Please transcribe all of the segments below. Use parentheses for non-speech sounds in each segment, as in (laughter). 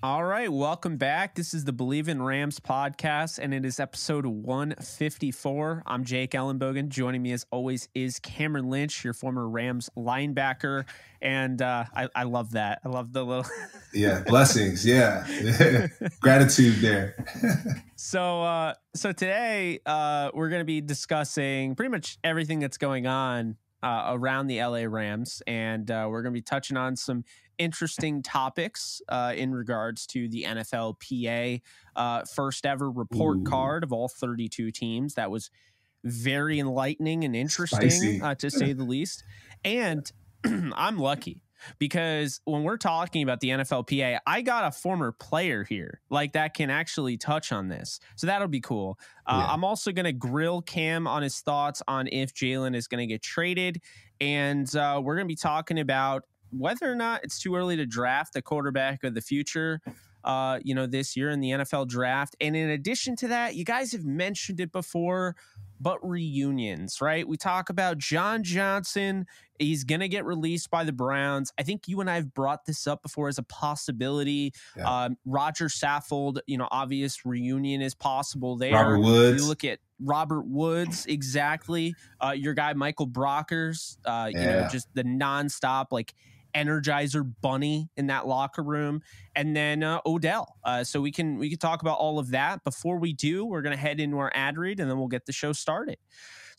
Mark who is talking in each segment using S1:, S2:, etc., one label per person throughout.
S1: All right, welcome back. This is the Believe in Rams podcast, and it is episode 154. I'm Jake Ellenbogen. Joining me, as always, is Cameron Lynch, your former Rams linebacker. And uh, I, I love that. I love the little. (laughs)
S2: yeah, blessings. Yeah. (laughs) Gratitude there. (laughs)
S1: so, uh, so today uh, we're going to be discussing pretty much everything that's going on uh, around the LA Rams, and uh, we're going to be touching on some interesting topics uh, in regards to the NFLPA uh, first ever report Ooh. card of all 32 teams. That was very enlightening and interesting, uh, to say the least. And (clears throat) I'm lucky because when we're talking about the NFLPA, I got a former player here like that can actually touch on this. So that'll be cool. Uh, yeah. I'm also going to grill Cam on his thoughts on if Jalen is going to get traded. And uh, we're going to be talking about whether or not it's too early to draft the quarterback of the future, uh, you know, this year in the NFL draft. And in addition to that, you guys have mentioned it before, but reunions, right? We talk about John Johnson. He's going to get released by the Browns. I think you and I have brought this up before as a possibility. Yeah. Um, Roger Saffold, you know, obvious reunion is possible there.
S2: Robert Woods.
S1: You look at Robert Woods, exactly. Uh, your guy, Michael Brockers, uh, yeah. you know, just the nonstop, like, Energizer Bunny in that locker room, and then uh, Odell. Uh, so we can we can talk about all of that. Before we do, we're gonna head into our ad read, and then we'll get the show started.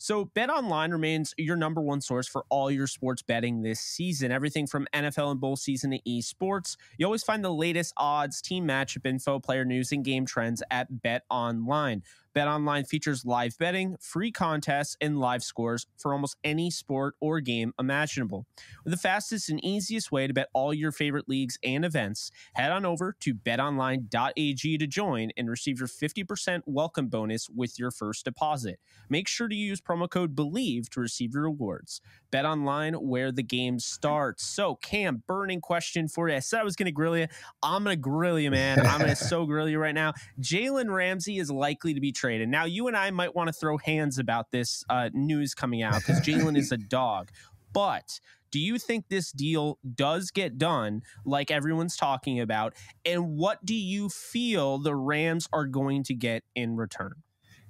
S1: So, Bet Online remains your number one source for all your sports betting this season. Everything from NFL and bowl season to esports. You always find the latest odds, team matchup info, player news, and game trends at Bet Online. BetOnline features live betting, free contests, and live scores for almost any sport or game imaginable. With the fastest and easiest way to bet all your favorite leagues and events, head on over to betonline.ag to join and receive your 50% welcome bonus with your first deposit. Make sure to use promo code BELIEVE to receive your rewards. Bet online where the game starts. So, Cam, burning question for you. I said I was going to grill you. I'm going to grill you, man. I'm going (laughs) to so grill you right now. Jalen Ramsey is likely to be traded. Now, you and I might want to throw hands about this uh, news coming out because Jalen is a (laughs) dog. But do you think this deal does get done like everyone's talking about? And what do you feel the Rams are going to get in return?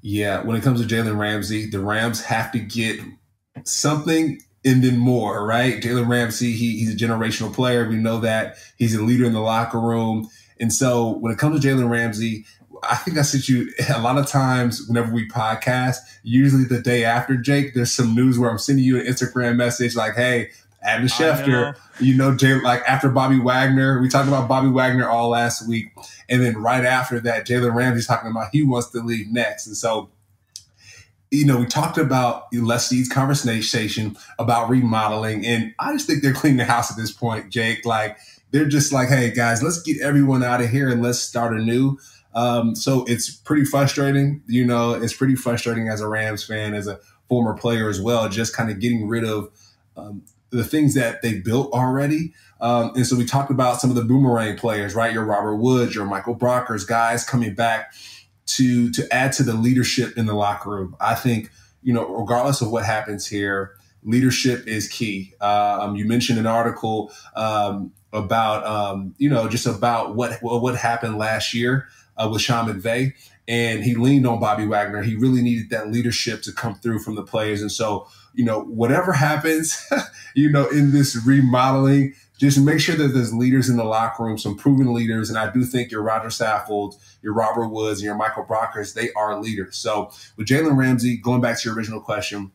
S2: Yeah, when it comes to Jalen Ramsey, the Rams have to get something and then more, right? Jalen Ramsey, he, he's a generational player. We know that he's a leader in the locker room. And so when it comes to Jalen Ramsey, I think I sent you (laughs) a lot of times whenever we podcast, usually the day after Jake, there's some news where I'm sending you an Instagram message like, hey, Adam Schefter, know. you know, Jay, like after Bobby Wagner, we talked about Bobby Wagner all last week. And then right after that, Jalen Ramsey's talking about he wants to leave next. And so you know, we talked about Leslie's conversation about remodeling, and I just think they're cleaning the house at this point, Jake. Like they're just like, hey guys, let's get everyone out of here and let's start anew. Um, so it's pretty frustrating, you know, it's pretty frustrating as a Rams fan, as a former player as well, just kind of getting rid of um, the things that they built already. Um, and so we talked about some of the boomerang players, right? Your Robert Woods, your Michael Brockers, guys coming back to to add to the leadership in the locker room. I think you know, regardless of what happens here, leadership is key. Um, you mentioned an article um, about um, you know just about what what happened last year uh, with Sean McVay, and he leaned on Bobby Wagner. He really needed that leadership to come through from the players, and so you know whatever happens, (laughs) you know in this remodeling, just make sure that there's leaders in the locker room, some proven leaders. And I do think your Roger Saffold, your Robert Woods, and your Michael Brockers, they are leaders. So with Jalen Ramsey, going back to your original question,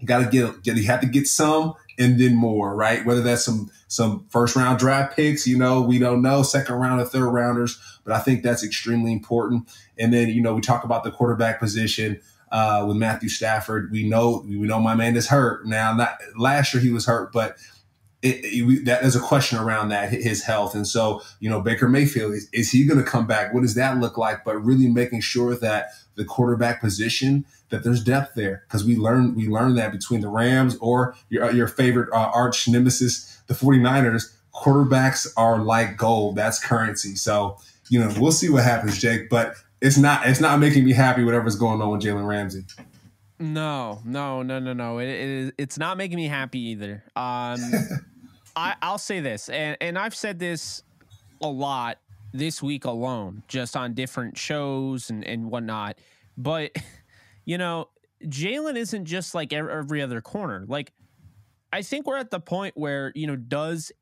S2: you got to get, get you have to get some and then more, right? Whether that's some some first round draft picks, you know, we don't know, second round or third rounders, but I think that's extremely important. And then, you know, we talk about the quarterback position. Uh, with Matthew Stafford, we know we know my man is hurt now. Not last year he was hurt, but it, it, that there's a question around that his health, and so you know Baker Mayfield is, is he going to come back? What does that look like? But really making sure that the quarterback position that there's depth there because we learned we learned that between the Rams or your your favorite uh, arch nemesis, the 49ers, quarterbacks are like gold. That's currency. So you know we'll see what happens, Jake. But it's not it's not making me happy whatever's going on with Jalen Ramsey.
S1: No, no, no, no, no. It, it is. It's not making me happy either. Um, (laughs) I, I'll say this, and and I've said this a lot this week alone, just on different shows and and whatnot. But (laughs) you know, Jalen isn't just like every other corner. Like, I think we're at the point where you know, does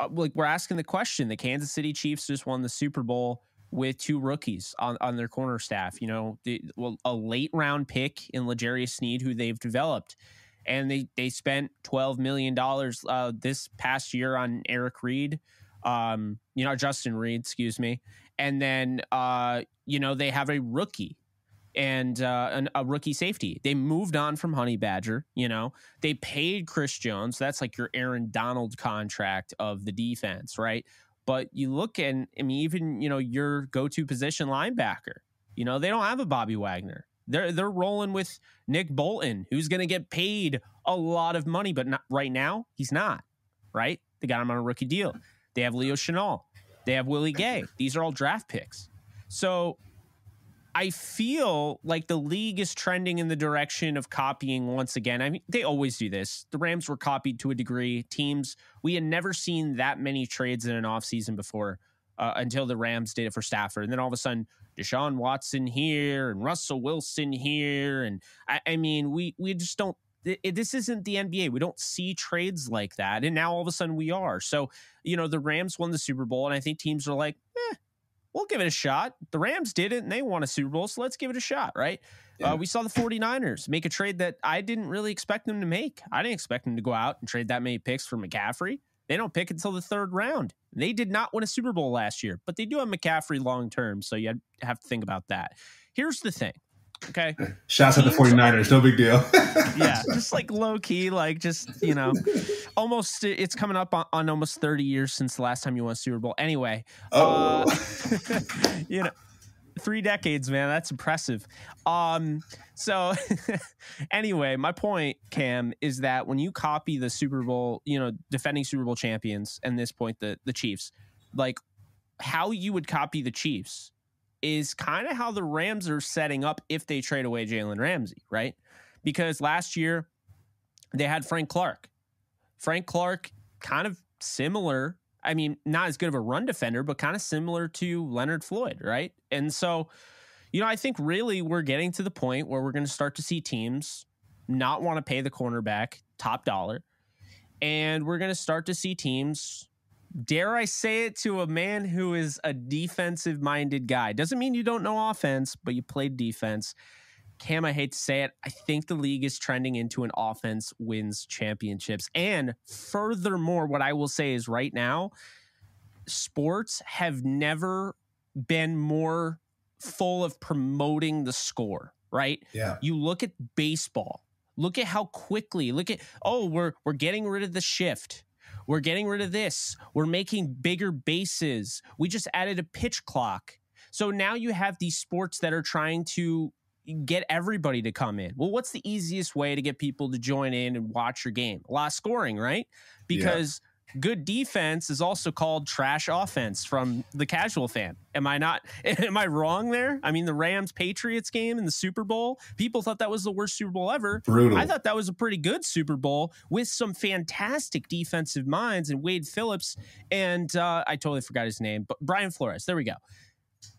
S1: uh, like we're asking the question: the Kansas City Chiefs just won the Super Bowl with two rookies on, on their corner staff. You know, the, well, a late round pick in L'Jarius Sneed, who they've developed, and they they spent twelve million dollars uh, this past year on Eric Reid, um, you know Justin Reid, excuse me, and then uh, you know they have a rookie and uh, an, a rookie safety. They moved on from Honey Badger. You know, they paid Chris Jones. That's like your Aaron Donald contract of the defense, right? But you look and I mean, even you know your go-to position linebacker. You know they don't have a Bobby Wagner. They're they're rolling with Nick Bolton, who's going to get paid a lot of money, but not right now. He's not. Right? They got him on a rookie deal. They have Leo Chenal. They have Willie Gay. These are all draft picks. So I feel like the league is trending in the direction of copying once again. I mean, they always do this. The Rams were copied to a degree. Teams, we had never seen that many trades in an offseason before uh, until the Rams did it for Stafford. And then all of a sudden, Deshaun Watson here and Russell Wilson here. And I, I mean, we, we just don't, it, this isn't the NBA. We don't see trades like that. And now all of a sudden we are. So, you know, the Rams won the Super Bowl. And I think teams are like, eh, we'll give it a shot. The Rams did it and they won a Super Bowl, so let's give it a shot, right? Uh, yeah. Uh, we saw the 49ers make a trade that I didn't really expect them to make. I didn't expect them to go out and trade that many picks for McCaffrey. They don't pick until the third round. They did not win a Super Bowl last year, but they do have McCaffrey long term, so you have to think about that. Here's the thing Okay. (laughs)
S2: Shouts at the 49ers. No big deal. (laughs)
S1: yeah. (laughs) Just like low key, like just, you know, almost, it's coming up on, on, almost 30 years since the last time you won a Super Bowl. Anyway. Oh. Uh, you know, three decades, man. That's impressive. Um, so (laughs) anyway, my point, Cam, is that when you copy the Super Bowl, you know, defending Super Bowl champions, and this point, the the Chiefs, like how you would copy the Chiefs is kind of how the Rams are setting up if they trade away Jalen Ramsey, right? Because last year they had Frank Clark. Frank Clark, kind of similar. I mean, not as good of a run defender, but kind of similar to Leonard Floyd, right? And so, you know, I think really we're getting to the point where we're going to start to see teams not want to pay the cornerback top dollar. And we're going to start to see teams dare I say it to a man who is a defensive minded guy. Doesn't mean you don't know offense, but you played defense. Cam, I hate to say it. I think the league is trending into an offense wins championships. And furthermore, what I will say is right now, sports have never been more full of promoting the score, right?
S2: Yeah.
S1: You look at baseball. Look at how quickly. Look at oh, we're we're getting rid of the shift we're getting rid of this. We're making bigger bases. We just added a pitch clock. So now you have these sports that are trying to get everybody to come in. Well, what's the easiest way to get people to join in and watch your game? A lot of scoring, right? Because yeah good defense is also called trash offense from the casual fan. Am I not? (laughs) Am I wrong there? I mean, the Rams Patriots game in the Super Bowl, people thought that was the worst Super Bowl ever.
S2: Brutal.
S1: I thought that was a pretty good Super Bowl with some fantastic defensive minds and Wade Phillips and uh, I totally forgot his name, but Brian Flores. There we go.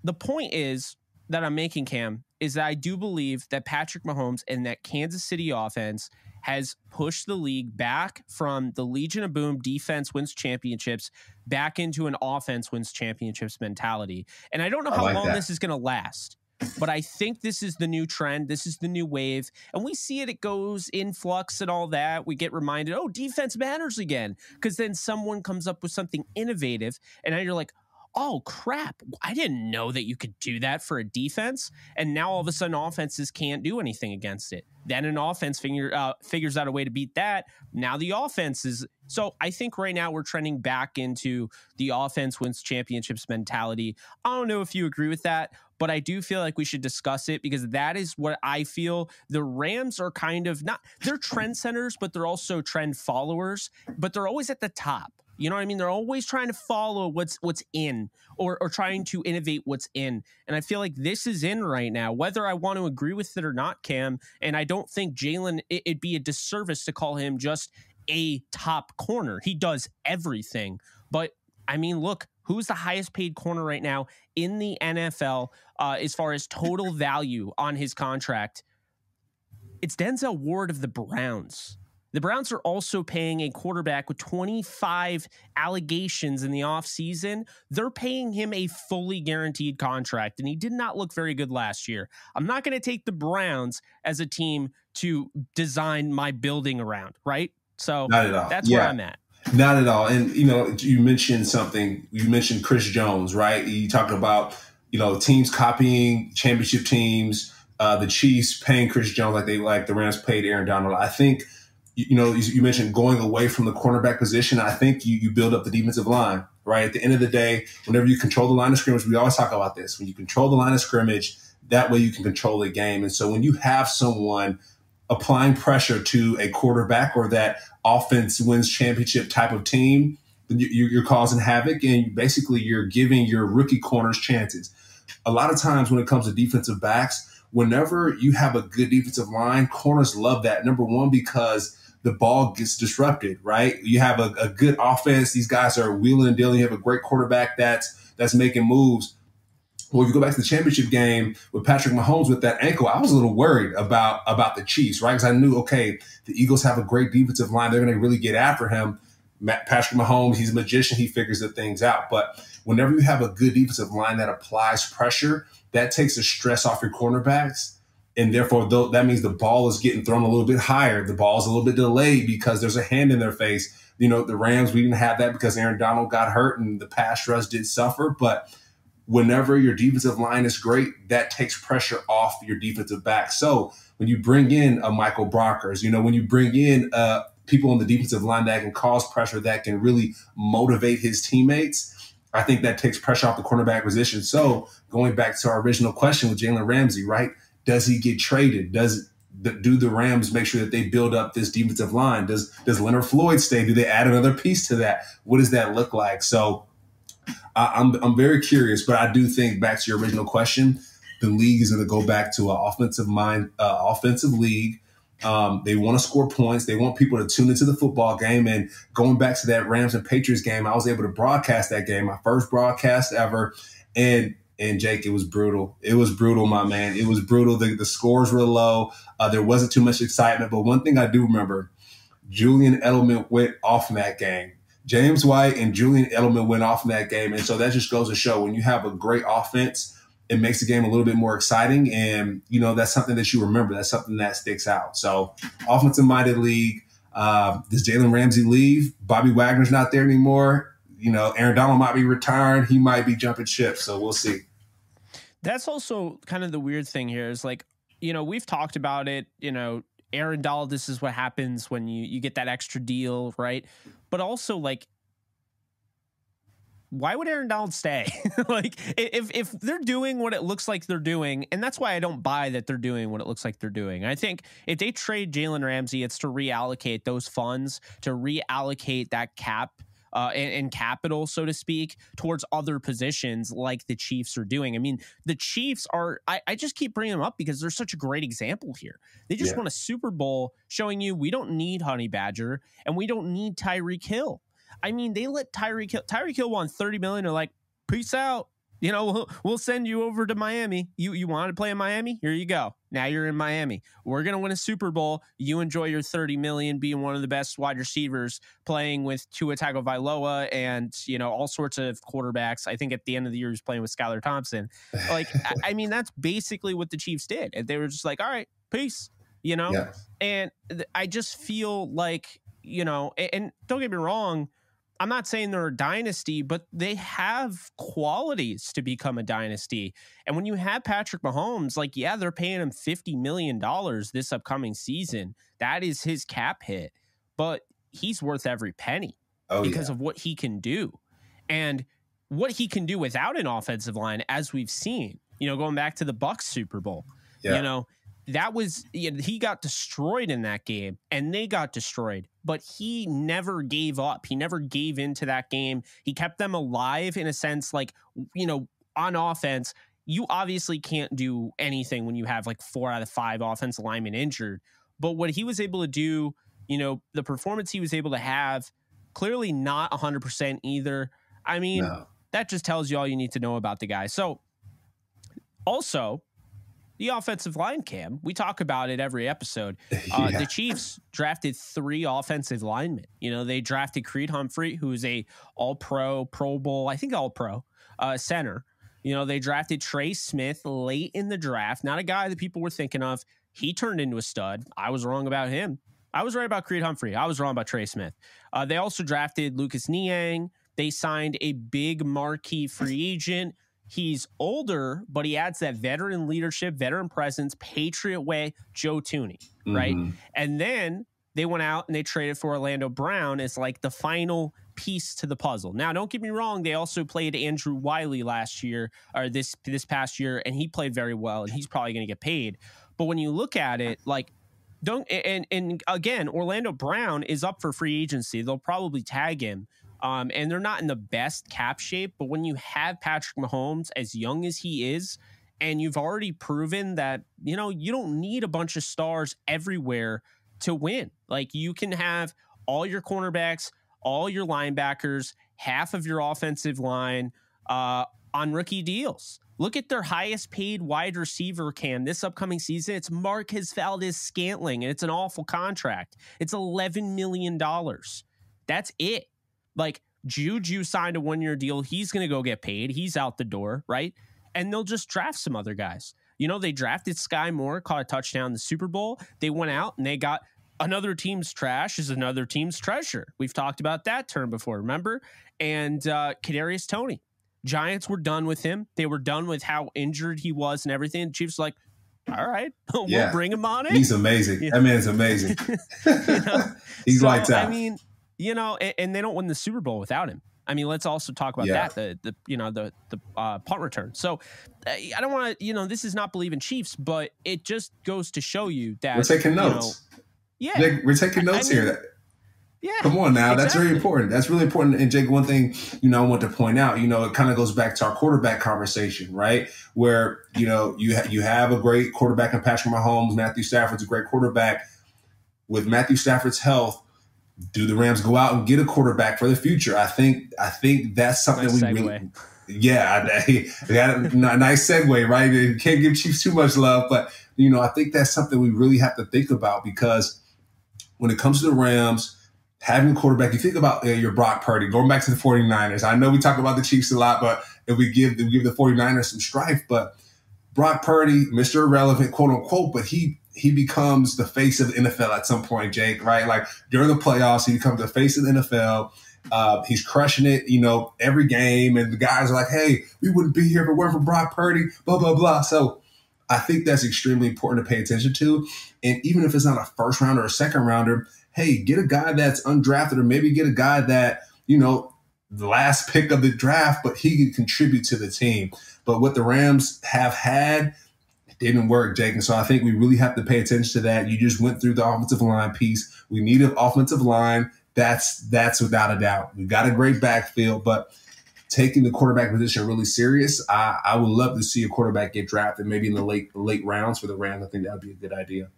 S1: The point is that I'm making, Cam, is that I do believe that Patrick Mahomes and that Kansas City offense has pushed the league back from the Legion of Boom defense wins championships back into an offense wins championships mentality. And I don't know how like long that. this is going to last. But I think this is the new trend. This is the new wave. And we see it, it goes in flux and all that. We get reminded, oh, defense matters again. Because then someone comes up with something innovative. And now you're like, oh crap, I didn't know that you could do that for a defense. And now all of a sudden offenses can't do anything against it. Then an offense figure, uh, figures out a way to beat that. Now the offense is. So I think right now we're trending back into the offense wins championships mentality. I don't know if you agree with that, but I do feel like we should discuss it because that is what I feel the Rams are kind of not they're trend centers, but they're also trend followers, but they're always at the top. You know what I mean? They're always trying to follow what's what's in or or trying to innovate what's in. And I feel like this is in right now, whether I want to agree with it or not, Cam. And I don't think Jalen it, it'd be a disservice to call him just a top corner. He does everything. But I mean, look, who's the highest paid corner right now in the NFL uh, as far as total (laughs) value on his contract? It's Denzel Ward of the Browns. The Browns are also paying a quarterback with 25 allegations in the offseason. They're paying him a fully guaranteed contract, and he did not look very good last year. I'm not going to take the Browns as a team to design my building around, right? So that's yeah. where I'm at.
S2: Not at all. And you know, you mentioned something. You mentioned Chris Jones, right? You talk about you know teams copying championship teams. Uh, the Chiefs paying Chris Jones like they like the Rams paid Aaron Donald. I think you know you mentioned going away from the cornerback position. I think you you build up the defensive line, right? At the end of the day, whenever you control the line of scrimmage, we always talk about this. When you control the line of scrimmage, that way you can control the game. And so when you have someone applying pressure to a quarterback or that offense wins championship type of team, you're causing havoc and basically you're giving your rookie corners chances. A lot of times when it comes to defensive backs, whenever you have a good defensive line, corners love that. Number one, because the ball gets disrupted, right? You have a, a good offense. These guys are wheeling and dealing. You have a great quarterback that's that's making moves well, if you go back to the championship game with Patrick Mahomes with that ankle, I was a little worried about about the Chiefs, right? Because I knew, okay, the Eagles have a great defensive line; they're going to really get after him. Patrick Mahomes, he's a magician; he figures the things out. But whenever you have a good defensive line that applies pressure, that takes the stress off your cornerbacks, and therefore that means the ball is getting thrown a little bit higher. The ball is a little bit delayed because there's a hand in their face. You know, the Rams, we didn't have that because Aaron Donald got hurt and the pass rush did suffer, but whenever your defensive line is great, that takes pressure off your defensive back. So when you bring in a Michael Brockers, you know, when you bring in uh, people on the defensive line that can cause pressure, that can really motivate his teammates, I think that takes pressure off the cornerback position. So going back to our original question with Jalen Ramsey, right? Does he get traded? Does do the Rams make sure that they build up this defensive line? Does does Leonard Floyd stay? Do they add another piece to that? What does that look like? So I, am I'm, I'm very curious, but I do think back to your original question, the league is going to go back to an offensive mind, uh, offensive league. Um, they want to score points. They want people to tune into the football game. And going back to that Rams and Patriots game, I was able to broadcast that game, my first broadcast ever. And and Jake, it was brutal. It was brutal, my man. It was brutal. The, the scores were low. Uh, there wasn't too much excitement. But one thing I do remember, Julian Edelman went off in that game. James White and Julian Edelman went off in that game. And so that just goes to show when you have a great offense, it makes the game a little bit more exciting. And, you know, that's something that you remember. That's something that sticks out. So, offensive minded league. Uh, does Jalen Ramsey leave? Bobby Wagner's not there anymore. You know, Aaron Donald might be retiring. He might be jumping ship. So, we'll see.
S1: That's also kind of the weird thing here is like, you know, we've talked about it, you know, Aaron Donald, this is what happens when you you get that extra deal, right? But also like why would Aaron Donald stay? (laughs) like if if they're doing what it looks like they're doing, and that's why I don't buy that they're doing what it looks like they're doing. I think if they trade Jalen Ramsey, it's to reallocate those funds, to reallocate that cap uh, and, and, capital, so to speak, towards other positions like the Chiefs are doing. I mean, the Chiefs are, I, I just keep bringing them up because they're such a great example here. They just yeah. won a Super Bowl showing you we don't need Honey Badger and we don't need Tyreek Hill. I mean, they let Tyreek Hill, Tyreek Hill won 30 million. They're like, peace out you know, we'll, we'll send you over to Miami. You you want to play in Miami? Here you go. Now you're in Miami. We're gonna win a Super Bowl. You enjoy your 30 million, being one of the best wide receivers, playing with Tua Tagovailoa and you know all sorts of quarterbacks. I think at the end of the year he's playing with Skylar Thompson. Like (laughs) I, I, mean, that's basically what the Chiefs did. And they were just like, all right, peace. You know, yeah. and th- I just feel like you know, and, and don't get me wrong I'm not saying they're a dynasty, but they have qualities to become a dynasty. And when you have Patrick Mahomes, like, yeah, they're paying him $50 million this upcoming season. That is his cap hit, but he's worth every penny oh, because yeah. of what he can do. And what he can do without an offensive line, as we've seen. You know, going back to the Bucks Super Bowl. Yeah. You know, that was you know, he got destroyed in that game and they got destroyed but he never gave up. He never gave into that game. He kept them alive in a sense like you know on offense you obviously can't do anything when you have like four out of five offensive linemen injured but what he was able to do you know the performance he was able to have clearly not 100% either. I mean no. that just tells you all you need to know about the guy. So also the offensive line cam. We talk about it every episode. (laughs) Uh, yeah. The Chiefs drafted three offensive linemen. You know, they drafted Creed Humphrey, who's a All Pro, Pro Bowl, I think All Pro uh, center. You know, they drafted Trey Smith late in the draft. Not a guy that people were thinking of. He turned into a stud. I was wrong about him. I was right about Creed Humphrey. I was wrong about Trey Smith. Uh, they also drafted Lucas Niang. They signed a big marquee free agent He's older, but he adds that veteran leadership, veteran presence, Patriot way, Joe Thuney, right? Mm-hmm. And then they went out and they traded for Orlando Brown as like the final piece to the puzzle. Now, don't get me wrong; they also played Andrew Wylie last year or this this past year, and he played very well, and he's probably going to get paid. But when you look at it, like don't and and again, Orlando Brown is up for free agency. They'll probably tag him. Um, and they're not in the best cap shape. But when you have Patrick Mahomes as young as he is, and you've already proven that, you know, you don't need a bunch of stars everywhere to win. Like you can have all your cornerbacks, all your linebackers, half of your offensive line uh, on rookie deals. Look at their highest paid wide receiver can this upcoming season. It's Marquez Valdes Scantling, and it's an awful contract. It's $11 million. That's it. Like Juju signed a one year deal. He's going to go get paid. He's out the door, right? And they'll just draft some other guys. You know, they drafted Sky Moore, caught a touchdown in the Super Bowl. They went out and they got another team's trash is another team's treasure. We've talked about that term before, remember? And uh, Kadarius Toney, Giants were done with him. They were done with how injured he was and everything. Chiefs like, all right, (laughs) we'll yeah. bring him on in.
S2: He's amazing. Yeah. That man's amazing. (laughs) you know? (laughs) He's so, lights out.
S1: I mean, you know, and, and, they don't win the Super Bowl without him. I mean, let's also talk about yeah. that the the you know the the uh, punt return. So I don't want to you know this is not believing Chiefs, but it just goes to show you that
S2: we're taking notes.
S1: Know, yeah,
S2: Jake, we're taking notes I mean, here.
S1: Yeah,
S2: come on now, exactly. that's very important. That's really important. And Jake, one thing you know I want to point out, you know, it kind of goes back to our quarterback conversation, right? Where you know you ha- you have a great quarterback in Patrick Mahomes, Matthew Stafford's a great quarterback. With Matthew Stafford's health, do the Rams go out and get a quarterback for the future? I think I think that's something nice we segue. really yeah, I, (laughs) I got a, nice segue, right? You can't give Chiefs too much love, but you know, I think that's something we really have to think about because when it comes to the Rams, having a quarterback, you think about uh, your Brock Purdy, going back to the 49ers. I know we talk about the Chiefs a lot, but if we give we give the 49ers some strife, but Brock Purdy, Mr. Irrelevant, quote unquote, but he he becomes the face of the NFL at some point, Jake, right? Like during the playoffs, he becomes the face of the NFL. Uh, he's crushing it, you know, every game. And the guys are like, hey, we wouldn't be here if it weren't for Brock Purdy, blah, blah, blah. So I think that's extremely important to pay attention to. And even if it's not a first rounder or a second rounder, hey, get a guy that's undrafted or maybe get a guy that, you know, the last pick of the draft, but he can contribute to the team. But what the Rams have had didn't work, Jake. And so I think we really have to pay attention to that. You just went through the offensive line piece. We need an offensive line. That's that's without a doubt. We've got a great backfield, but taking the quarterback position really serious, I, I would love to see a quarterback get drafted maybe in the late late rounds for the Rams. I think that would be a good idea.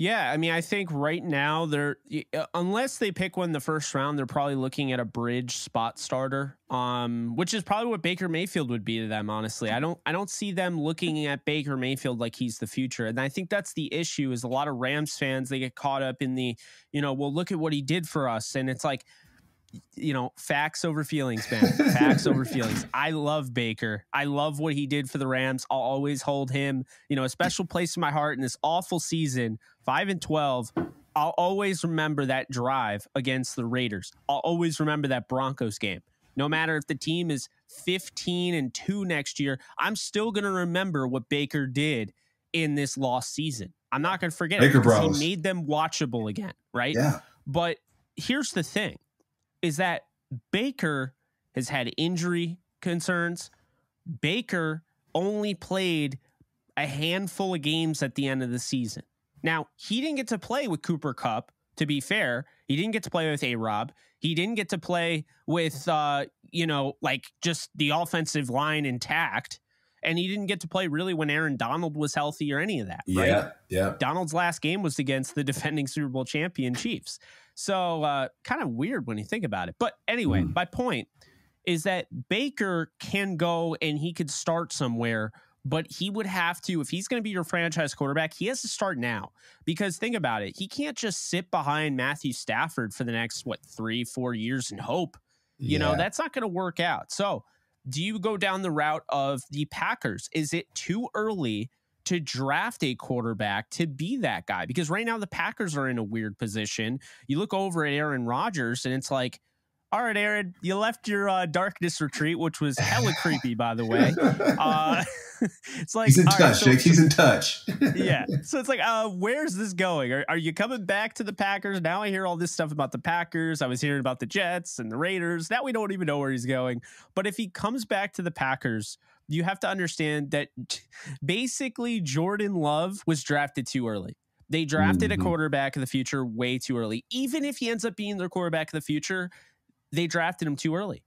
S1: Yeah, I mean, I think right now they're uh, unless they pick one in the first round, they're probably looking at a bridge spot starter, um, which is probably what Baker Mayfield would be to them. Honestly, I don't, I don't see them looking at Baker Mayfield like he's the future, and I think that's the issue. Is a lot of Rams fans they get caught up in the, you know, well, look at what he did for us, and it's like you know, facts over feelings, man. facts over feelings. I love Baker. I love what he did for the Rams. I'll always hold him, you know, a special place in my heart in this awful season, 5 and 12. I'll always remember that drive against the Raiders. I'll always remember that Broncos game. No matter if the team is 15 and 2 next year, I'm still going to remember what Baker did in this lost season. I'm not going to forget
S2: Baker
S1: it
S2: Bros.
S1: he made them watchable again, right?
S2: Yeah.
S1: But here's the thing is that Baker has had injury concerns. Baker only played a handful of games at the end of the season. Now, he didn't get to play with Cooper Kupp, to be fair. He didn't get to play with A Rob. He didn't get to play with, uh, you know, like just the offensive line intact. And he didn't get to play really when Aaron Donald was healthy or any of that. Right?
S2: Yeah. Yeah.
S1: Donald's last game was against the defending Super Bowl champion Chiefs. So uh, kind of weird when you think about it. But anyway, mm. my point is that Baker can go and he could start somewhere but he would have to if he's going to be your franchise quarterback he has to start now because think about it he can't just sit behind matthew stafford for the next what three four years and hope you yeah. know that's not going to work out so do you go down the route of the packers is it too early to draft a quarterback to be that guy because right now the packers are in a weird position you look over at aaron rodgers and it's like all right, Aaron, you left your uh, darkness retreat, which was hella creepy, by the way. Uh, (laughs) (laughs)
S2: it's like he's in touch, right, so, Jake. He's in touch.
S1: yeah. (laughs) So it's like, uh, where's this going? Are, are, you coming back to the Packers? Now I hear all this stuff about the Packers. I was hearing about the Jets and the Raiders. Now we don't even know where he's going. But if he comes back to the Packers, you have to understand that basically Jordan Love was drafted too early. They drafted mm-hmm. a quarterback of the future way too early. Even if he ends up being their quarterback of the future, they drafted him too early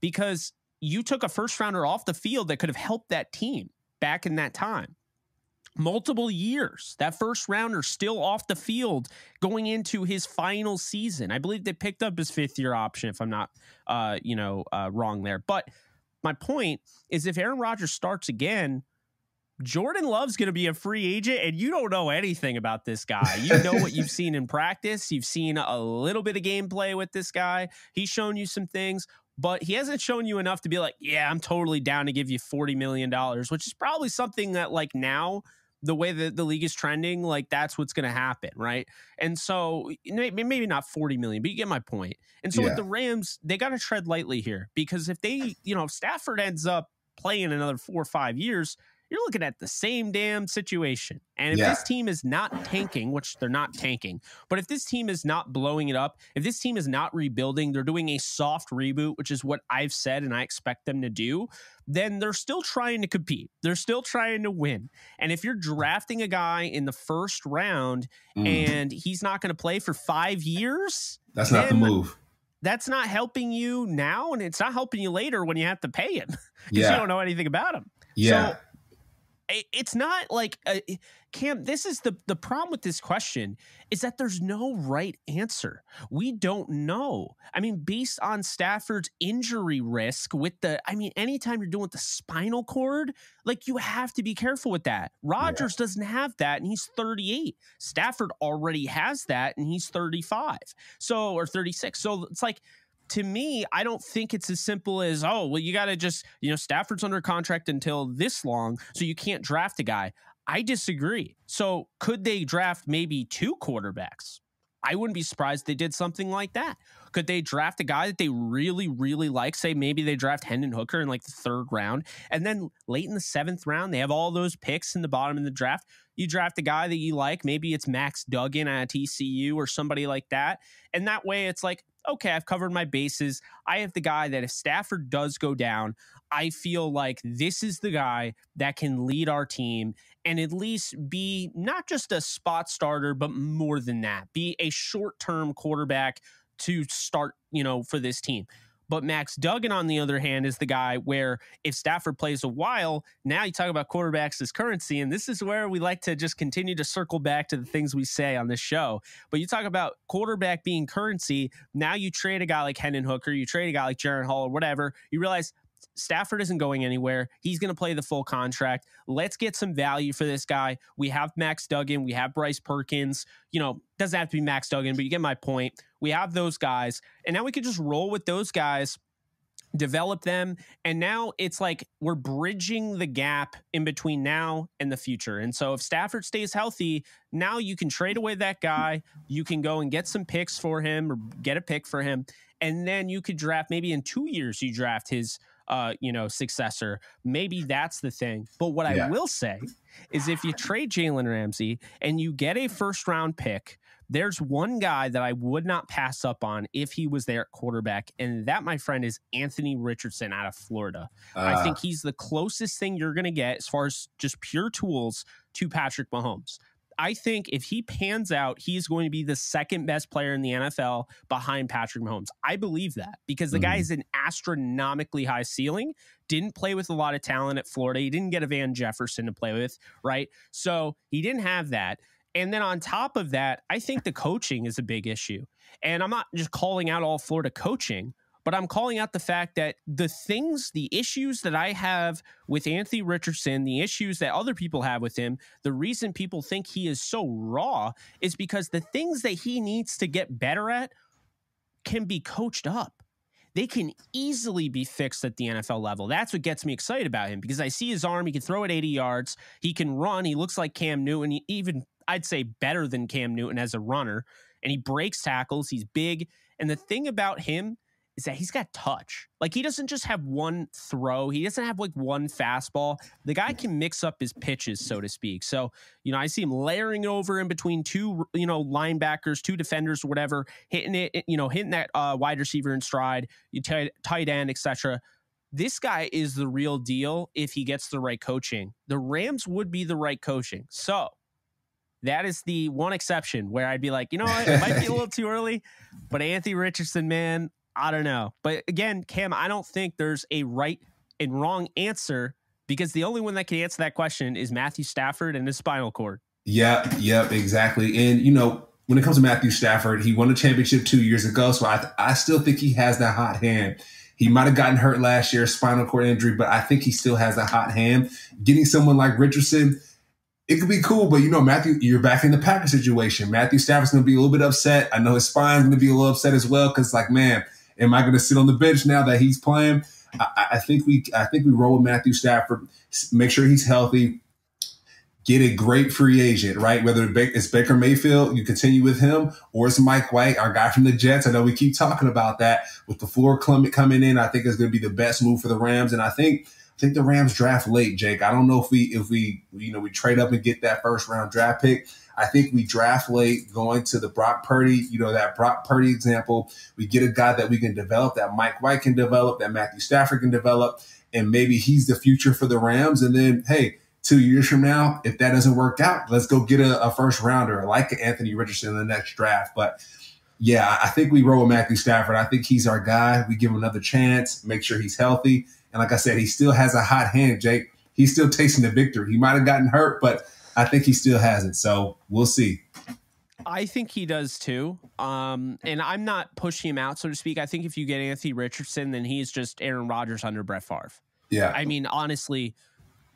S1: because you took a first rounder off the field that could have helped that team back in that time. Multiple years, that first rounder still off the field going into his final season. I believe they picked up his fifth year option, if I'm not, uh, you know, uh, wrong there. But my point is, if Aaron Rodgers starts again, Jordan Love's going to be a free agent, and you don't know anything about this guy. You know what you've (laughs) seen in practice. You've seen a little bit of gameplay with this guy. He's shown you some things, but he hasn't shown you enough to be like, yeah, I'm totally down to give you $40 million, which is probably something that, like, now the way that the league is trending, like that's what's going to happen, right? And so maybe not 40 million, but you get my point. And so yeah. with the Rams, they got to tread lightly here because if they, you know, if Stafford ends up playing another four or five years, you're looking at the same damn situation. And if yeah. this team is not tanking, which they're not tanking, but if this team is not blowing it up, if this team is not rebuilding, they're doing a soft reboot, which is what I've said and I expect them to do, then they're still trying to compete. They're still trying to win. And if you're drafting a guy in the first round mm. and he's not going to play for five years,
S2: that's not the move
S1: that's not helping you now and it's not helping you later when you have to pay him (laughs) because yeah. you don't know anything about him.
S2: Yeah. So
S1: it's not like uh, Cam. This is the the problem with this question is that there's no right answer. We don't know. I mean, based on Stafford's injury risk with the, I mean, anytime you're doing the spinal cord, like you have to be careful with that. Rodgers yeah. doesn't have that, and he's 38. Stafford already has that, and he's 35. So or 36. So it's like to me, I don't think it's as simple as, oh, well, you got to just, you know, Stafford's under contract until this long, so you can't draft a guy. I disagree. So could they draft maybe two quarterbacks? I wouldn't be surprised they did something like that. Could they draft a guy that they really, really like? Say maybe they draft Hendon Hooker in like the third round, and then late in the seventh round, they have all those picks in the bottom of the draft. You draft a guy that you like. Maybe it's Max Duggan at TCU or somebody like that. And that way it's like, okay, I've covered my bases. I have the guy that if Stafford does go down, I feel like this is the guy that can lead our team and at least be not just a spot starter, but more than that, be a short term quarterback to start, you know, for this team. But Max Duggan, on the other hand, is the guy where if Stafford plays a while, now you talk about quarterbacks as currency. And this is where we like to just continue to circle back to the things we say on this show. But you talk about quarterback being currency. Now you trade a guy like Hendon Hooker, you trade a guy like Jaren Hall or whatever. You realize Stafford isn't going anywhere. He's going to play the full contract. Let's get some value for this guy. We have Max Duggan. We have Bryce Perkins. You know, doesn't have to be Max Duggan, but you get my point. We have those guys. And now we could just roll with those guys, develop them. And now it's like we're bridging the gap in between now and the future. And so if Stafford stays healthy, now you can trade away that guy. You can go and get some picks for him or get a pick for him. And then you could draft maybe in two years, you draft his uh, you know, successor. Maybe that's the thing. But what yeah. I will say is if you trade Jalen Ramsey and you get a first round pick, There's one guy that I would not pass up on if he was there at quarterback, and that, my friend, is Anthony Richardson out of Florida. Uh, I think he's the closest thing you're going to get as far as just pure tools to Patrick Mahomes. I think if he pans out, he's going to be the second best player in the NFL behind Patrick Mahomes. I believe that because the mm-hmm. guy is an astronomically high ceiling. Didn't play with a lot of talent at Florida. He didn't get a Van Jefferson to play with, right? So he didn't have that. And then on top of that, I think the coaching is a big issue. And I'm not just calling out all Florida coaching, but I'm calling out the fact that the things, the issues that I have with Anthony Richardson, the issues that other people have with him, the reason people think he is so raw is because the things that he needs to get better at can be coached up. They can easily be fixed at the NFL level. That's what gets me excited about him because I see his arm. He can throw it 80 yards. He can run. He looks like Cam Newton, even I'd say better than Cam Newton as a runner. And he breaks tackles. He's big. And the thing about him is that he's got touch. Like he doesn't just have one throw. He doesn't have like one fastball. The guy can mix up his pitches, so to speak. So, you know, I see him layering over in between two, you know, linebackers, two defenders, or whatever, hitting it, you know, hitting that uh, wide receiver in stride, you tight, tight end, etc. This guy is the real deal if he gets the right coaching. The Rams would be the right coaching. So, that is the one exception where I'd be like, you know what, it might be a little (laughs) too early, but Anthony Richardson, man, I don't know. But again, Cam, I don't think there's a right and wrong answer because the only one that can answer that question is Matthew Stafford and his spinal cord.
S2: Yep, yep, exactly. And you know, when it comes to Matthew Stafford, he won a championship two years ago, so I I still think he has that hot hand. He might have gotten hurt last year, spinal cord injury, but I think he still has a hot hand. Getting someone like Richardson, it could be cool, but you know, Matthew, you're back in the Packer situation. Matthew Stafford's to be a little bit upset. I know his spine's to be a little upset as well because, like, man, Am I going to sit on the bench now that he's playing? I, I, think we I think we roll with Matthew Stafford. Make sure he's healthy. Get a great free agent, right? Whether it's Baker Mayfield, you continue with him, or it's Mike White, our guy from the Jets. I know we keep talking about that with the floor Clement coming in. I think it's going to be the best move for the Rams, and I think I think the Rams draft late, Jake. I don't know if we if we you know we trade up and get that first round draft pick. I think we draft late going to the Brock Purdy, you know, that Brock Purdy example. We get a guy that we can develop, that Mike White can develop, that Matthew Stafford can develop, and maybe he's the future for the Rams. And then, hey, two years from now, if that doesn't work out, let's go get a, a first rounder like Anthony Richardson in the next draft. But yeah, I think we roll with Matthew Stafford. I think he's our guy. We give him another chance, make sure he's healthy. And like I said, he still has a hot hand, Jake. He's still tasting the victory. He might have gotten hurt, but I think he still has it. So we'll see.
S1: I think he does too. Um, and I'm not pushing him out, so to speak. I think if you get Anthony Richardson, then he's just Aaron Rodgers under Brett Favre.
S2: Yeah.
S1: I mean, honestly,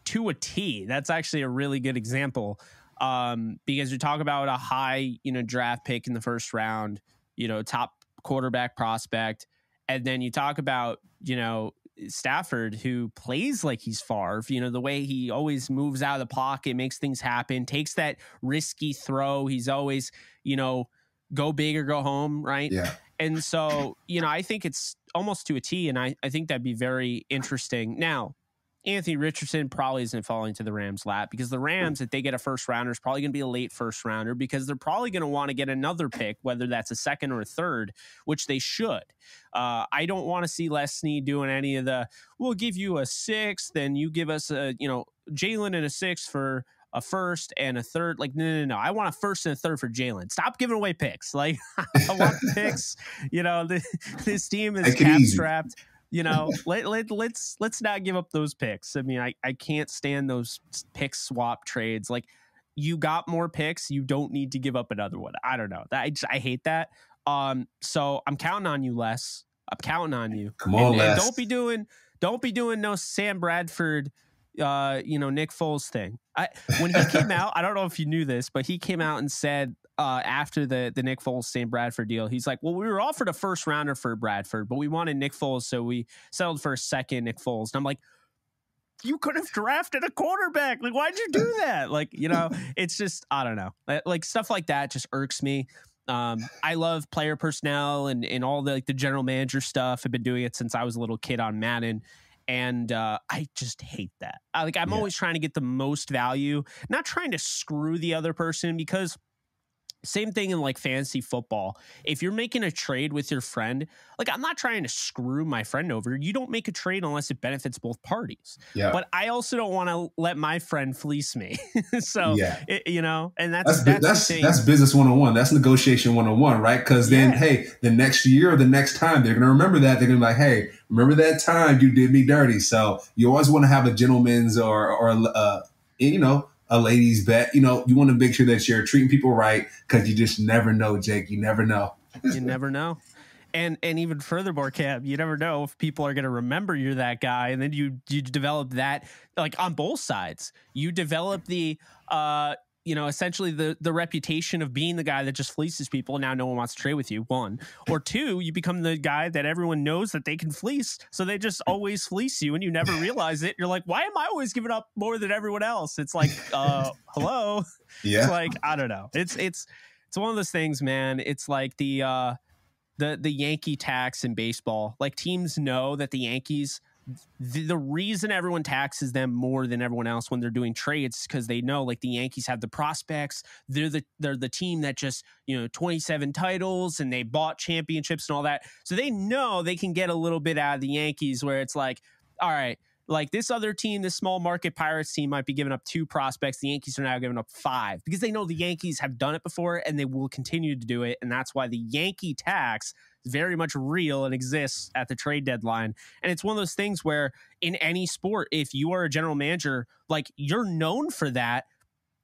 S1: to a T, that's actually a really good example. Um, because you talk about a high, you know, draft pick in the first round, you know, top quarterback prospect, and then you talk about, you know, Stafford, who plays like he's Favre, you know, the way he always moves out of the pocket, makes things happen, takes that risky throw. He's always, you know, go big or go home, right?
S2: Yeah.
S1: And so, you know, I think it's almost to a T, and I, I think that'd be very interesting. Now, Anthony Richardson probably isn't falling to the Rams' lap because the Rams, if they get a first rounder, is probably going to be a late first rounder because they're probably going to want to get another pick, whether that's a second or a third, which they should. Uh, I don't want to see Les Snead doing any of the. We'll give you a sixth, then you give us a you know Jalen and a six for a first and a third. Like, no, no, no. I want a first and a third for Jalen. Stop giving away picks. Like, (laughs) I want (laughs) picks. You know, the, this team is cap strapped you know, let, let let's let's not give up those picks. I mean, I, I can't stand those pick swap trades. Like you got more picks, you don't need to give up another one. I don't know. I just, I hate that. Um, so I'm counting on you, Les. I'm counting on you.
S2: Come on,
S1: and,
S2: Les.
S1: And don't be doing don't be doing no Sam Bradford uh, you know, Nick Foles thing. I when he came (laughs) out, I don't know if you knew this, but he came out and said uh, after the the Nick Foles Sam Bradford deal, he's like, "Well, we were offered a first rounder for Bradford, but we wanted Nick Foles, so we settled for a second Nick Foles." And I'm like, "You could have drafted a quarterback. Like, why'd you do that? Like, you know, (laughs) it's just I don't know. Like stuff like that just irks me." Um, I love player personnel and and all the like the general manager stuff. I've been doing it since I was a little kid on Madden and uh, I just hate that. I, like I'm yeah. always trying to get the most value, not trying to screw the other person because Same thing in like fantasy football. If you're making a trade with your friend, like I'm not trying to screw my friend over. You don't make a trade unless it benefits both parties. Yeah. But I also don't want to let my friend fleece me. (laughs) so yeah, it, you know, and that's
S2: that's that's, that's, that's business one on one. That's negotiation one on one, right? Because then, yeah. hey, the next year or the next time they're gonna remember that. They're gonna be like, hey, remember that time you did me dirty. So you always want to have a gentleman's or or uh, you know a ladies bet. You know, you want to make sure that you're treating people right because you just never know, Jake. You never know.
S1: you never know. And and even furthermore, Cam, you never know if people are going to remember you're that guy, and then you you develop that like on both sides. You develop the uh you know, essentially the the reputation of being the guy that just fleeces people. Now no one wants to trade with you. One or two, you become the guy that everyone knows that they can fleece, so they just always fleece you, and you never (laughs) realize it. You're like, why am I always giving up more than everyone else? It's like, (laughs) uh, hello. Yeah. It's like I don't know. It's it's it's one of those things, man. It's like the uh the the Yankee tax in baseball. Like teams know that the Yankees the, the reason everyone taxes them more than everyone else when they're doing trades because they know like the Yankees have the prospects. They're the they're the team that just you know 27 titles and they bought championships and all that. So they know they can get a little bit out of the Yankees where it's like, all right, like this other team, this small market Pirates team might be giving up two prospects. The Yankees are now giving up five because they know the Yankees have done it before and they will continue to do it. And that's why the Yankee tax very much real and exists at the trade deadline. And it's one of those things where in any sport, if you are a general manager, like you're known for that,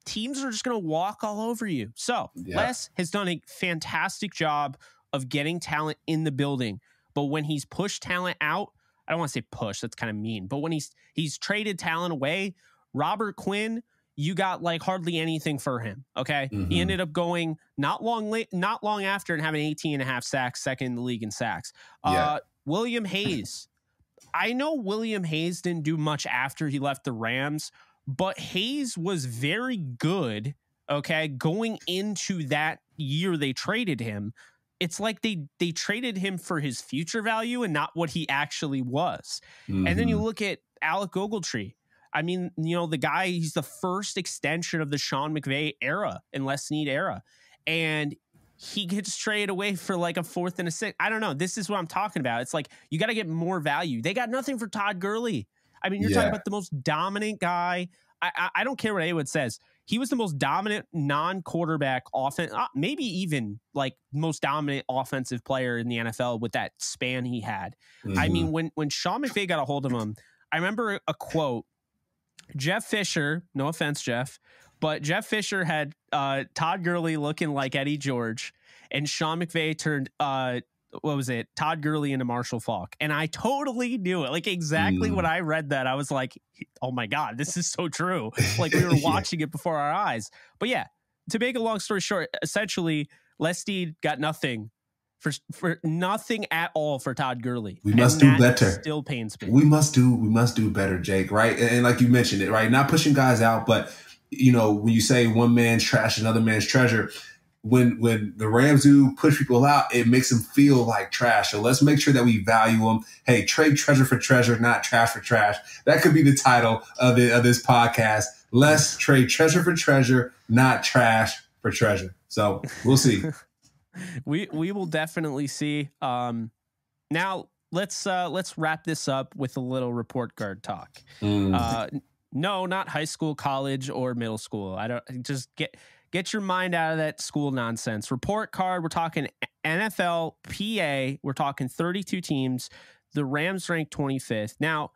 S1: teams are just going to walk all over you. So yeah. Les has done a fantastic job of getting talent in the building. But when he's pushed talent out, I don't want to say push, that's kind of mean, but when he's he's traded talent away, Robert Quinn you got like hardly anything for him. Okay. Mm-hmm. He ended up going not long late, not long after and having 18 and a half sacks, second in the league in sacks. Yeah. Uh, William Hayes. (laughs) I know William Hayes didn't do much after he left the Rams, but Hayes was very good. Okay. Going into that year they traded him. It's like they they traded him for his future value and not what he actually was. Mm-hmm. And then you mm-hmm. look at Alec Ogletree I mean, you know, the guy, he's the first extension of the Sean McVay era and Les Snead era. And he gets traded away for like a fourth and a sixth. I don't know. This is what I'm talking about. It's like you got to get more value. They got nothing for Todd Gurley. I mean, you're yeah. talking about the most dominant guy. I, I, I, don't care what anyone says. He was the most dominant non-quarterback offense, uh, maybe even like most dominant offensive player in the NFL with that span he had. Mm-hmm. I mean, when when Sean McVay got a hold of him, I remember a quote Jeff Fisher, no offense, Jeff, but Jeff Fisher had uh, Todd Gurley looking like Eddie George, and Sean McVay turned uh, what was it, Todd Gurley into Marshall Faulk, and I totally knew it. Like exactly mm. when I read that, I was like, "Oh my god, this is so true!" (laughs) Like we were watching yeah. it before our eyes. But yeah, to make a long story short, essentially, Les Snead got nothing for for nothing at all for Todd Gurley.
S2: We must do better.
S1: Still pains me.
S2: We must do we must do better, Jake. Right, and, and, like you mentioned it, right? Not pushing guys out, but you know when you say one man's trash, another man's treasure. When when the Rams do push people out, it makes them feel like trash. So let's make sure that we value them. Hey, trade treasure for treasure, not trash for trash. That could be the title of the of this podcast. Let's trade treasure for treasure, not trash for treasure. So we'll see. (laughs)
S1: we we will definitely see. Um, now let's uh, let's wrap this up with a little report card talk. Mm. Uh, no, not high school, college, or middle school. I don't just get get your mind out of that school nonsense. Report card. We're talking NFL, PA. We're talking 32 teams. The Rams ranked 25th. Now,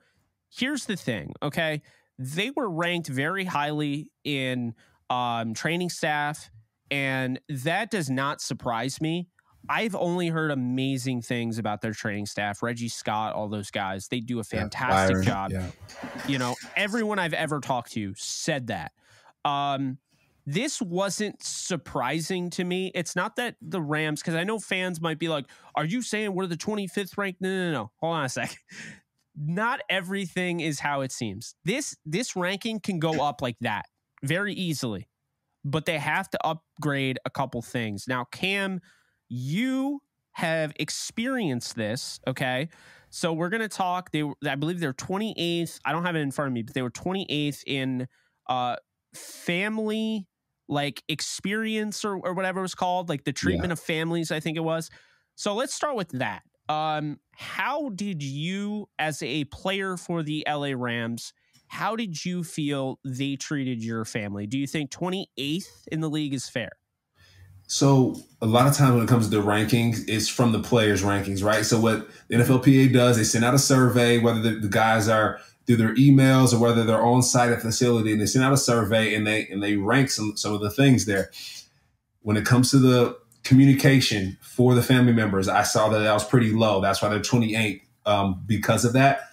S1: here's the thing. Okay, they were ranked very highly in um, training staff and that does not surprise me. I've only heard amazing things about their training staff. Reggie Scott, all those guys, they do a fantastic yeah, job. Yeah. You know, everyone I've ever talked to said that. Um, this wasn't surprising to me. It's not that the Rams, because I know fans might be like, "Are you saying we're the 25th ranked?" No, no, no. Hold on a sec. (laughs) Not everything is how it seems. This this ranking can go up like that very easily but they have to upgrade a couple things. Now, Cam, you have experienced this, okay? So we're going to talk they I believe they're 28th. I don't have it in front of me, but they were 28th in uh family like experience or, or whatever it was called, like the treatment yeah. of families, I think it was. So let's start with that. Um, how did you, as a player for the LA Rams, how did you feel they treated your family? Do you think 28th in the league is fair?
S2: So a lot of times when it comes to the rankings, it's from the players' rankings, right? So what the NFLPA does, they send out a survey, whether the, the guys are through their emails or whether they're on site at the facility, and they send out a survey and they and they rank some some of the things there. When it comes to the communication for the family members, I saw that that was pretty low. That's why they're 28 um, because of that.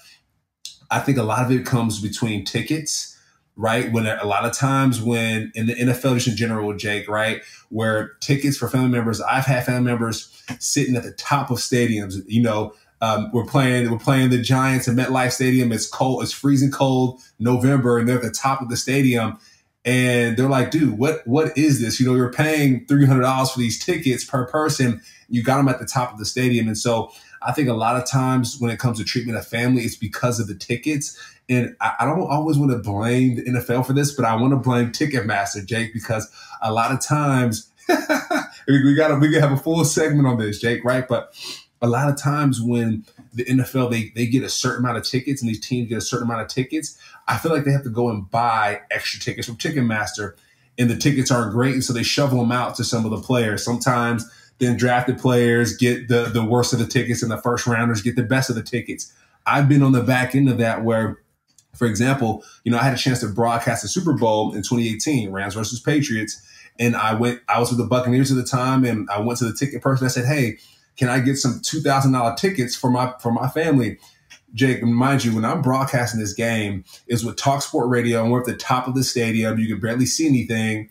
S2: I think a lot of it comes between tickets right? When a lot of times when in the NFL, just in general, Jake, right, where tickets for family members, I've had family members sitting at the top of stadiums. You know, um, we're playing we're playing the Giants at MetLife Stadium. It's cold, it's freezing cold, November, and they're at the top of the stadium. And they're like, dude, what what is this? You know, you're paying three hundred dollars for these tickets per person. You got them at the top of the stadium, and so I think a lot of times when it comes to treatment of family, it's because of the tickets. And I, I don't always want to blame the NFL for this, but I want to blame Ticketmaster, Jake, because a lot of times (laughs) we got we have a full segment on this, Jake, right? But a lot of times when the NFL they they get a certain amount of tickets and these teams get a certain amount of tickets, I feel like they have to go and buy extra tickets from Ticketmaster, and the tickets aren't great, and so they shovel them out to some of the players. Sometimes then drafted players get the the worst of the tickets, and the first rounders get the best of the tickets. I've been on the back end of that where for example, you know, I had a chance to broadcast the Super Bowl in 2018, Rams versus Patriots. And I went, I was with the Buccaneers at the time, and I went to the ticket person. I said, Hey, can I get some two thousand dollar tickets for my for my family? Jake, mind you, when I'm broadcasting this game, is with Talk Sport Radio, and we're at the top of the stadium. You can barely see anything.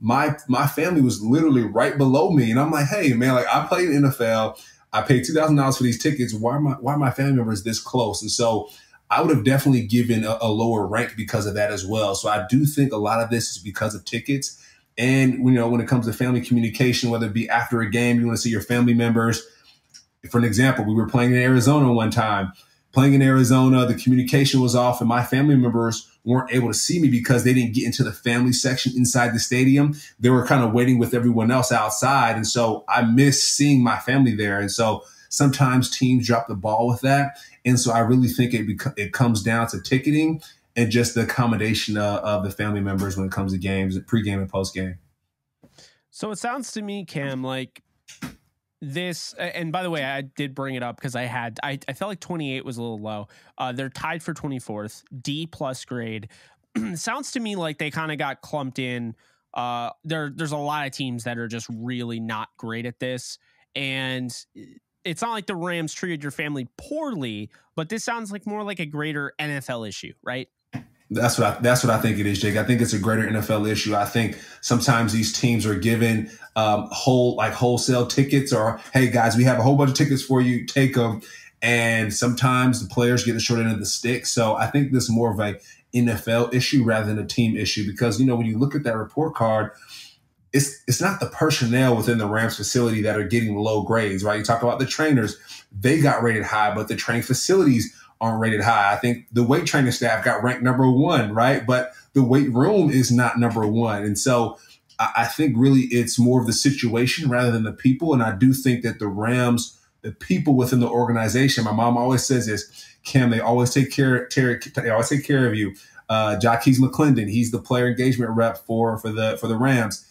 S2: My my family was literally right below me, and I'm like, hey man, like I played in NFL. I paid two thousand dollars for these tickets. Why my why my family members this close? And so I would have definitely given a, a, lower rank because of that as well. So I do think a lot of this is because of tickets. And you know, when it comes to family communication, whether it be after a game, you want to see your family members. For an example, we were playing in Arizona one time. Playing in Arizona, the communication was off, and my family members weren't able to see me because they didn't get into the family section inside the stadium. They were kind of waiting with everyone else outside. And so I missed seeing my family there. And so sometimes teams drop the ball with that. And so I really think it bec- it comes down to ticketing and just the accommodation of, of the family members when it comes to games, pregame and postgame.
S1: So it sounds to me, Cam, like this and by the way i did bring it up because i had I, I felt like 28 was a little low uh, they're tied for 24th d plus grade (clears throat) sounds to me like they kind of got clumped in uh, there there's a lot of teams that are just really not great at this and it's not like the Rams treated your family poorly, but this sounds like more like a greater NFL issue, right?
S2: That's what I, that's what I think it is, Jake. I think it's a greater NFL issue. I think sometimes these teams are given um, whole like wholesale tickets, or hey guys, we have a whole bunch of tickets for you, take them. And sometimes the players get the short end of the stick. So I think this is more of a NFL issue rather than a team issue because you know when you look at that report card, it's it's not the personnel within the Rams facility that are getting low grades, right? You talk about the trainers, they got rated high, but the training facilities aren't rated high. I think the weight training staff got ranked number one, right? But the weight room is not number one. And so I, think really it's more of the situation rather than the people. And I do think that the Rams, the people within the organization, my mom always says this, Kim, they always take care, they always take care of you. Uh, Jacques McClendon, he's the player engagement rep for for the for the Rams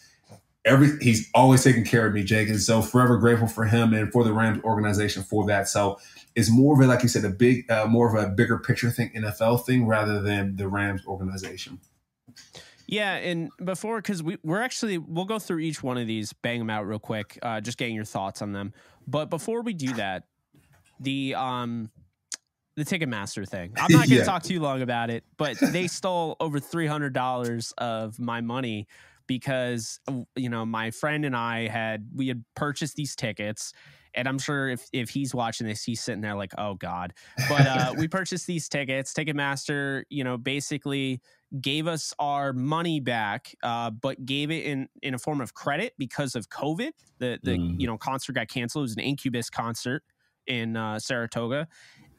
S2: every he's always taking care of me, Jake, and so forever grateful for him and for the Rams organization for that. So it's more of a like you said, a big, uh, more of a bigger picture thing, NFL thing, rather than the Rams organization.
S1: Yeah, and before because we we're actually we'll go through each one of these, bang them out real quick, uh, just getting your thoughts on them. But before we do that, the um the Ticketmaster thing. I'm not going (laughs) to yeah. talk too long about it, but they stole over three hundred dollars of my money because you know my friend and I had we had purchased these tickets and I'm sure if if he's watching this, he's sitting there like, oh god. But uh, we (laughs) purchased these tickets. Ticketmaster, you know, basically gave us our money back, uh, but gave it in in a form of credit because of COVID. The the mm. you know concert got canceled. It was an Incubus concert in uh, Saratoga,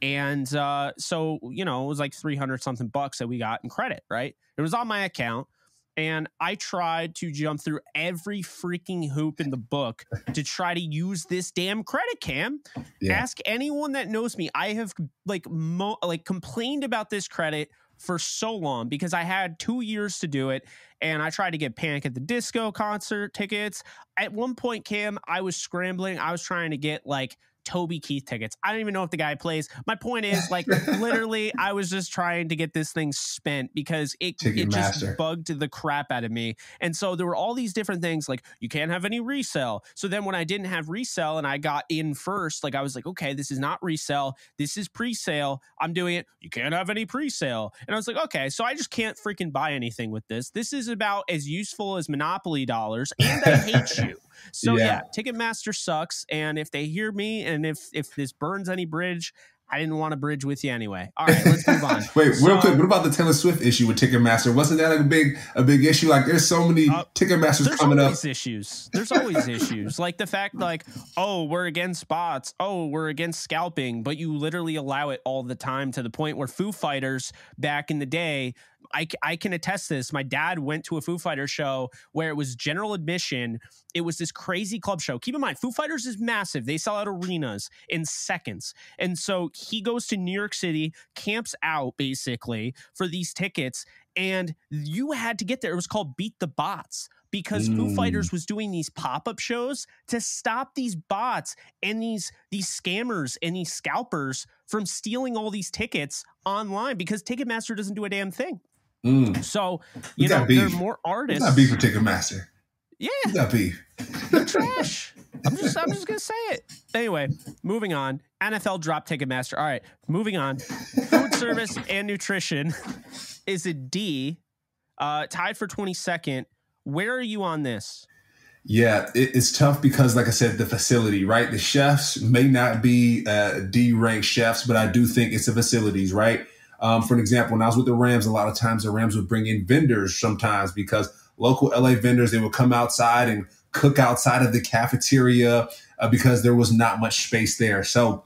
S1: and uh, so you know it was like three hundred something bucks that we got in credit. Right, it was on my account and I tried to jump through every freaking hoop in the book to try to use this damn credit cam. Yeah. Ask anyone that knows me. I have like mo- like complained about this credit for so long because I had two years to do it and I tried to get Panic at the Disco concert tickets. At one point, Cam, I was scrambling. I was trying to get like Toby Keith tickets. I don't even know if the guy plays. My point is, (laughs) like, literally, I was just trying to get this thing spent because it it just bugged the crap out of me. And so there were all these different things, like you can't have any resell. So then when I didn't have resell and I got in first, like I was like, okay, this is not resell. This is pre-sale. I'm doing it. You can't have any pre-sale. And I was like, okay, so I just can't freaking buy anything with this. This is about as useful as Monopoly dollars, and I hate you. So yeah. yeah, Ticketmaster sucks. And if they hear me and if if this burns any bridge, I didn't want to bridge with you anyway. All right, let's move on. (laughs)
S2: Wait, so, real quick. What about the Taylor Swift issue with Ticketmaster? Wasn't that like a big a big issue? Like, there's so many uh, Ticketmasters coming
S1: up. issues. There's always issues. Like the fact, like, oh, we're against bots. Oh, we're against scalping, but you literally allow it all the time to the point where Foo Fighters back in the day I, I can attest this. My dad went to a Foo Fighters show where it was general admission. It was this crazy club show. Keep in mind, Foo Fighters is massive. They sell out arenas in seconds. And so he goes to New York City, camps out basically for these tickets. And you had to get there. It was called Beat the Bots because mm. Foo Fighters was doing these pop-up shows to stop these bots and these these scammers and these scalpers from stealing all these tickets online because Ticketmaster doesn't do a damn thing. Mm. So you know there are more artists.
S2: It's not beef for Ticketmaster.
S1: Yeah,
S2: it's not beef.
S1: They're trash. I'm just I'm just gonna say it. Anyway, moving on. NFL drop Ticketmaster. All right, moving on. Food service and nutrition is a D, uh, tied for 22nd. Where are you on this?
S2: Yeah, it, it's tough because, like I said, the facility, right? The chefs may not be uh, D ranked chefs, but I do think it's the facilities, right? Um, for an example, when I was with the Rams, a lot of times the Rams would bring in vendors sometimes because local LA vendors, they would come outside and cook outside of the cafeteria uh, because there was not much space there. So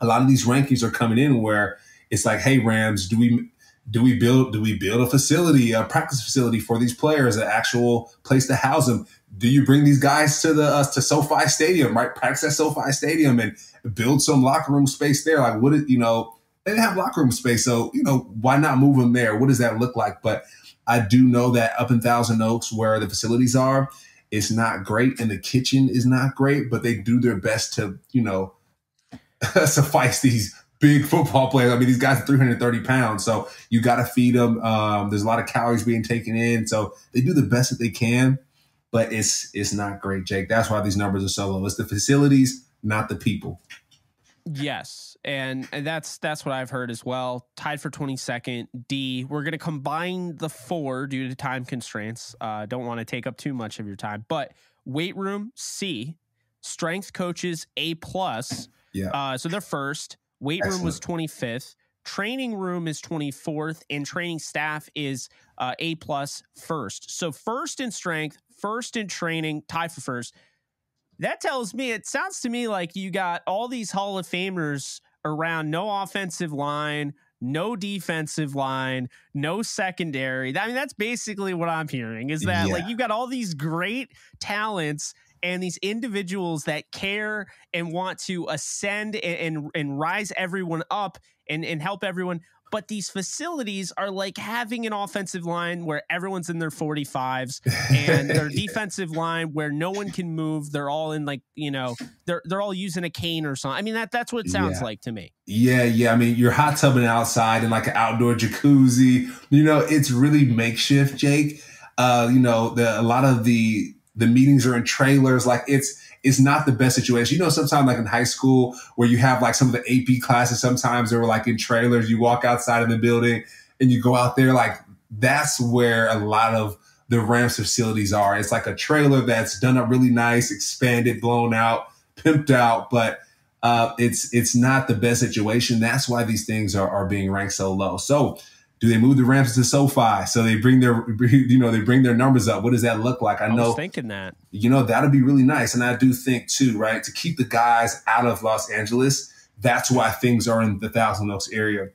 S2: a lot of these rankings are coming in where it's like, hey, Rams, do we do we build do we build a facility, a practice facility for these players, an actual place to house them? Do you bring these guys to the uh, to SoFi Stadium, right? Practice at SoFi Stadium and build some locker room space there. Like, what is you know? They have locker room space. So, you know, why not move them there? What does that look like? But I do know that up in Thousand Oaks, where the facilities are, it's not great and the kitchen is not great, but they do their best to, you know, (laughs) suffice these big football players. I mean, these guys are 330 pounds, so you got to feed them. Um, there's a lot of calories being taken in, so they do the best that they can, but it's it's not great, Jake. That's why these numbers are so low. It's the facilities, not the people.
S1: Yes, and, and that's that's what I've heard as well. Tied for 22nd. D. We're going to combine the four due to time constraints. Uh, don't want to take up too much of your time, but weight room C, strength coaches A plus.
S2: Yeah.
S1: Uh, so they're first. Weight Excellent. room was 25th. Training room is 24th, and training staff is uh, A plus first. So first in strength, first in training, tied for first that tells me it sounds to me like you got all these Hall of Famers around no offensive line, no defensive line, no secondary. I mean, that's basically what I'm hearing is that yeah. like you've got all these great talents and these individuals that care and want to ascend and, and, and rise everyone up and, and help everyone but these facilities are like having an offensive line where everyone's in their 45s and (laughs) their defensive line where no one can move. They're all in like you know they're they're all using a cane or something. I mean that that's what it sounds
S2: yeah.
S1: like to me.
S2: Yeah yeah i mean you're hot tubbing outside in like an outdoor jacuzzi. You know it's really makeshift jake. Uh you know the a lot of the the meetings are in trailers. Like it's it's not the best situation. You know, sometimes like in high school where you have like some of the AP classes, sometimes they were like in trailers. You walk outside of the building and you go out there, like that's where a lot of the Rams facilities are. It's like a trailer that's done up really nice, expanded, blown out, pimped out, but uh, it's it's not the best situation. That's why these things are, are being ranked so low. So do they move the Rams to SoFi so they bring their (laughs) you know they bring their numbers up? What does that look like? I,
S1: I
S2: know
S1: thinking that
S2: you know that'd be really nice, and I do think too, right, to keep the guys out of Los Angeles. That's why things are in the Thousand Oaks area.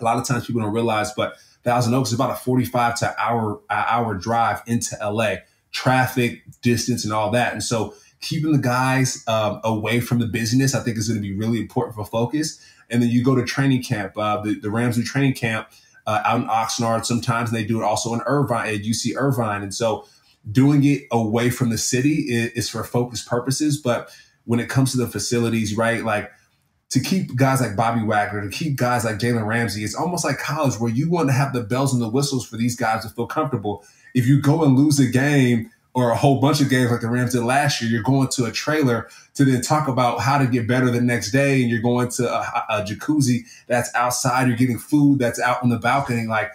S2: A lot of times people don't realize, but Thousand Oaks is about a 45 to hour hour drive into LA. Traffic, distance, and all that. And so keeping the guys um, away from the business, I think is going to be really important for focus. And then you go to training camp. Uh, the, the Rams do training camp uh, out in Oxnard. Sometimes they do it also in Irvine at UC Irvine. And so doing it away from the city is, is for focus purposes. But when it comes to the facilities, right, like to keep guys like Bobby Wagner, to keep guys like Jalen Ramsey, it's almost like college where you want to have the bells and the whistles for these guys to feel comfortable. If you go and lose a game or a whole bunch of games like the Rams did last year, you're going to a trailer to then talk about how to get better the next day, and you're going to a, a jacuzzi that's outside. You're getting food that's out on the balcony. Like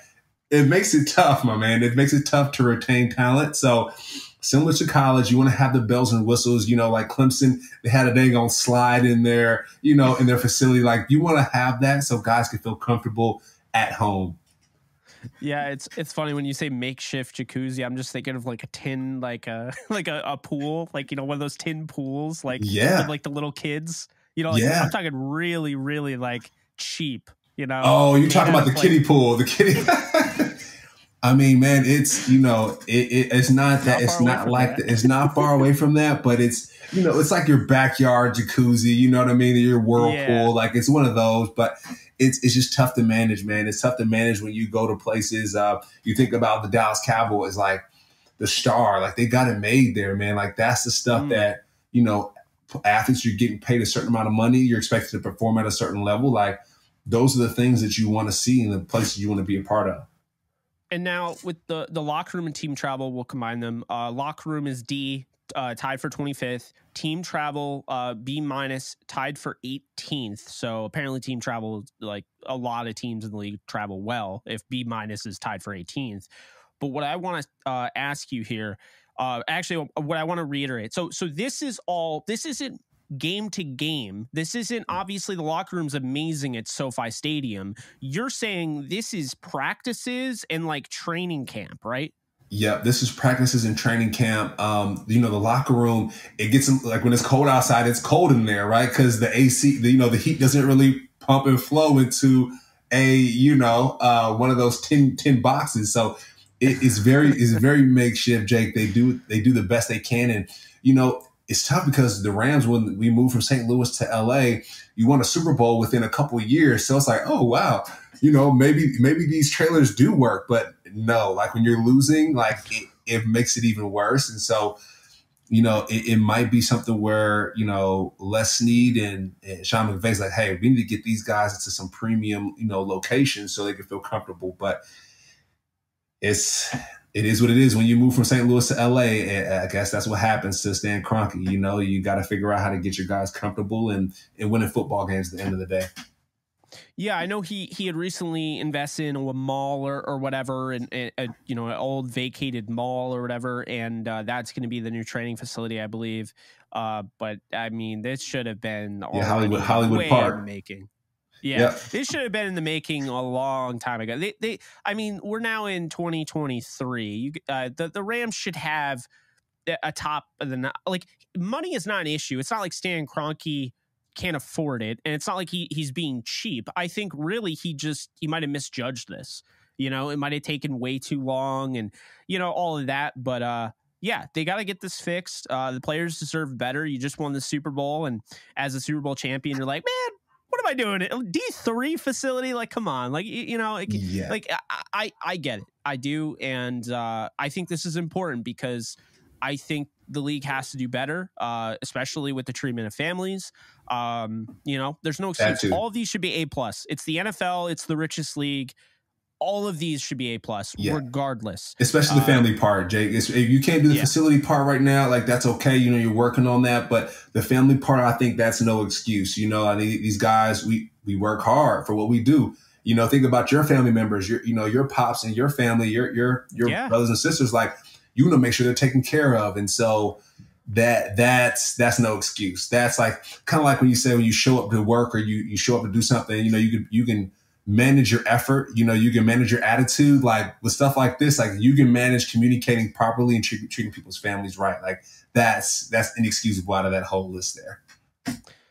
S2: it makes it tough, my man. It makes it tough to retain talent. So similar to college, you want to have the bells and whistles. You know, like Clemson, they had a dang on slide in there. You know, in their facility. Like you want to have that so guys can feel comfortable at home.
S1: Yeah, it's it's funny when you say makeshift jacuzzi. I'm just thinking of like a tin, like a (laughs) like a, a pool, like you know one of those tin pools, like
S2: yeah,
S1: with, like the little kids. You know, like,
S2: yeah.
S1: I'm talking really, really like cheap. You know.
S2: Oh, you're talking about the like, kiddie pool, the kiddie. (laughs) I mean, man, it's you know, it, it it's not that not it's not like that. it's not far away from that, but it's you know, it's like your backyard jacuzzi. You know what I mean? Your whirlpool, yeah. like it's one of those. But it's it's just tough to manage, man. It's tough to manage when you go to places. Uh, you think about the Dallas Cowboys, like the star, like they got it made there, man. Like that's the stuff mm. that you know, athletes you're getting paid a certain amount of money. You're expected to perform at a certain level. Like those are the things that you want to see in the places you want to be a part of.
S1: And now with the the locker room and team travel, we'll combine them. Uh, locker room is D, uh, tied for 25th. Team travel, uh, B minus, tied for 18th. So apparently, team travel, like a lot of teams in the league, travel well. If B minus is tied for 18th, but what I want to uh, ask you here, uh, actually, what I want to reiterate. So, so this is all. This isn't game to game. This isn't obviously the locker room's amazing at SoFi Stadium. You're saying this is practices and like training camp, right?
S2: Yeah, this is practices and training camp. Um, you know, the locker room, it gets like when it's cold outside, it's cold in there, right? Because the AC, the, you know, the heat doesn't really pump and flow into a, you know, uh, one of those tin tin boxes. So it is very is very makeshift, Jake. They do they do the best they can, and you know, it's tough because the Rams, when we moved from St. Louis to LA, you won a Super Bowl within a couple of years. So it's like, oh wow, you know, maybe maybe these trailers do work, but no, like when you're losing, like it, it makes it even worse. And so, you know, it, it, might be something where, you know, Les Snead and, and Sean McVay's like, hey, we need to get these guys into some premium, you know, locations so they can feel comfortable. But it's it is what it is when you move from St. Louis to LA. I guess that's what happens to Stan Kroenke. You know, you got to figure out how to get your guys comfortable and, and winning football games at the end of the day.
S1: Yeah, I know he he had recently invested in a mall or, or whatever, and a, you know an old vacated mall or whatever, and uh, that's going to be the new training facility, I believe. Uh, but I mean, this should have been
S2: yeah, Hollywood Hollywood Park
S1: making. Yeah, yep. this should have been in the making a long time ago. They, they, I mean, we're now in 2023. You, uh, the the Rams should have a top of the like money is not an issue. It's not like Stan Kroenke can't afford it, and it's not like he he's being cheap. I think really he just he might have misjudged this. You know, it might have taken way too long, and you know all of that. But uh, yeah, they got to get this fixed. Uh, the players deserve better. You just won the Super Bowl, and as a Super Bowl champion, you're like, man, what am I doing? It? D three facility? Like, come on, like you know, like, yeah. like I, I, I get it, I do, and uh, I think this is important because I think the league has to do better, uh, especially with the treatment of families. Um, you know, there's no excuse. All of these should be A plus. It's the NFL. It's the richest league. All of these should be A plus, yeah. regardless.
S2: Especially the uh, family um, part, Jake. If you can't do the yeah. facility part right now, like that's okay. You know, you're working on that. But the family part, I think that's no excuse. You know, I think these guys, we we work hard for what we do you know think about your family members your you know your pops and your family your your your yeah. brothers and sisters like you want to make sure they're taken care of. And so that that's that's no excuse. That's like kind of like when you say when you show up to work or you you show up to do something, you know, you can you can manage your effort, you know, you can manage your attitude. Like with stuff like this, like you can manage communicating properly and treat, treating people's families right. Like that's that's inexcusable out of that whole list there.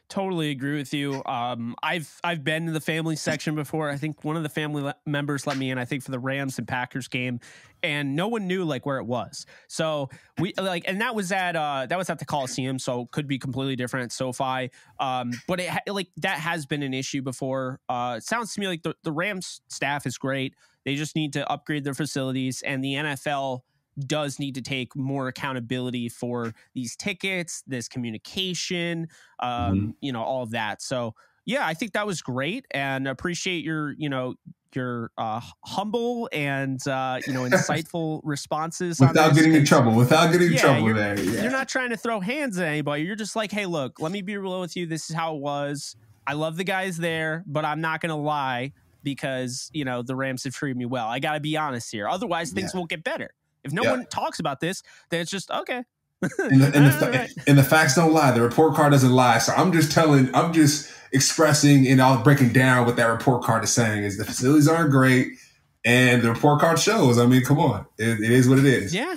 S1: Totally agree with you. Um, I've I've been in the family section before. I think one of the family le- members let me in. I think for the Rams and Packers game, and no one knew like where it was. So we like, and that was at uh, that was at the Coliseum, so could be completely different at SoFi. Um, but it like that has been an issue before. Uh, it sounds to me like the, the Rams staff is great. They just need to upgrade their facilities, and the NFL does need to take more accountability for these tickets, this communication, um, mm-hmm. you know, all of that. So yeah, I think that was great and appreciate your, you know, your uh, humble and uh, you know (laughs) insightful responses
S2: without getting in trouble. Without getting in trouble,
S1: you're,
S2: there.
S1: Yeah. You're not trying to throw hands at anybody. You're just like, hey, look, let me be real with you. This is how it was. I love the guys there, but I'm not going to lie because you know the Rams have treated me well. I got to be honest here. Otherwise, things yeah. won't get better. If no one talks about this, then it's just okay.
S2: and, the, and, the, (laughs) right. and, the, facts don't lie. The report card doesn't lie. So I'm just telling, I'm just expressing and I'm breaking down what that report card is saying is the facilities aren't great. And the report card shows. I mean, come on. it, it is what it is.
S1: Yeah.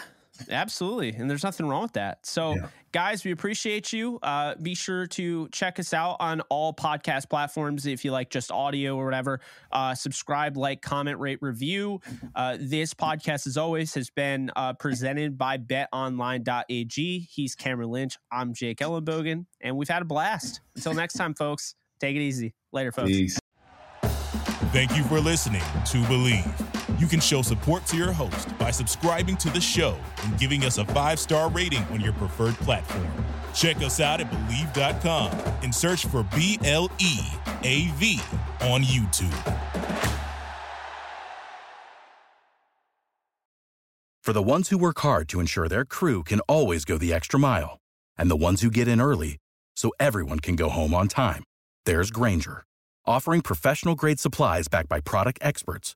S1: Absolutely. And there's nothing wrong with that. So, yeah. Guys, we appreciate you. Uh, be sure to check us out on all podcast platforms if you like just audio or whatever. Uh, subscribe, like, comment, rate, review. Uh, this podcast, as always, has been uh, presented by betonline.ag. He's Cameron Lynch. I'm Jake Ellenbogen, and we've had a blast. Until next time, folks, take it easy. Later, folks. Peace.
S3: Thank you for listening to Bleav. You can show support to your host by subscribing to the show and giving us a five star rating on your preferred platform. Check us out at Bleav.com and search for B L E A V on YouTube.
S4: For the ones who work hard to ensure their crew can always go the extra mile, and the ones who get in early so everyone can go home on time, there's Grainger, offering professional grade supplies backed by product experts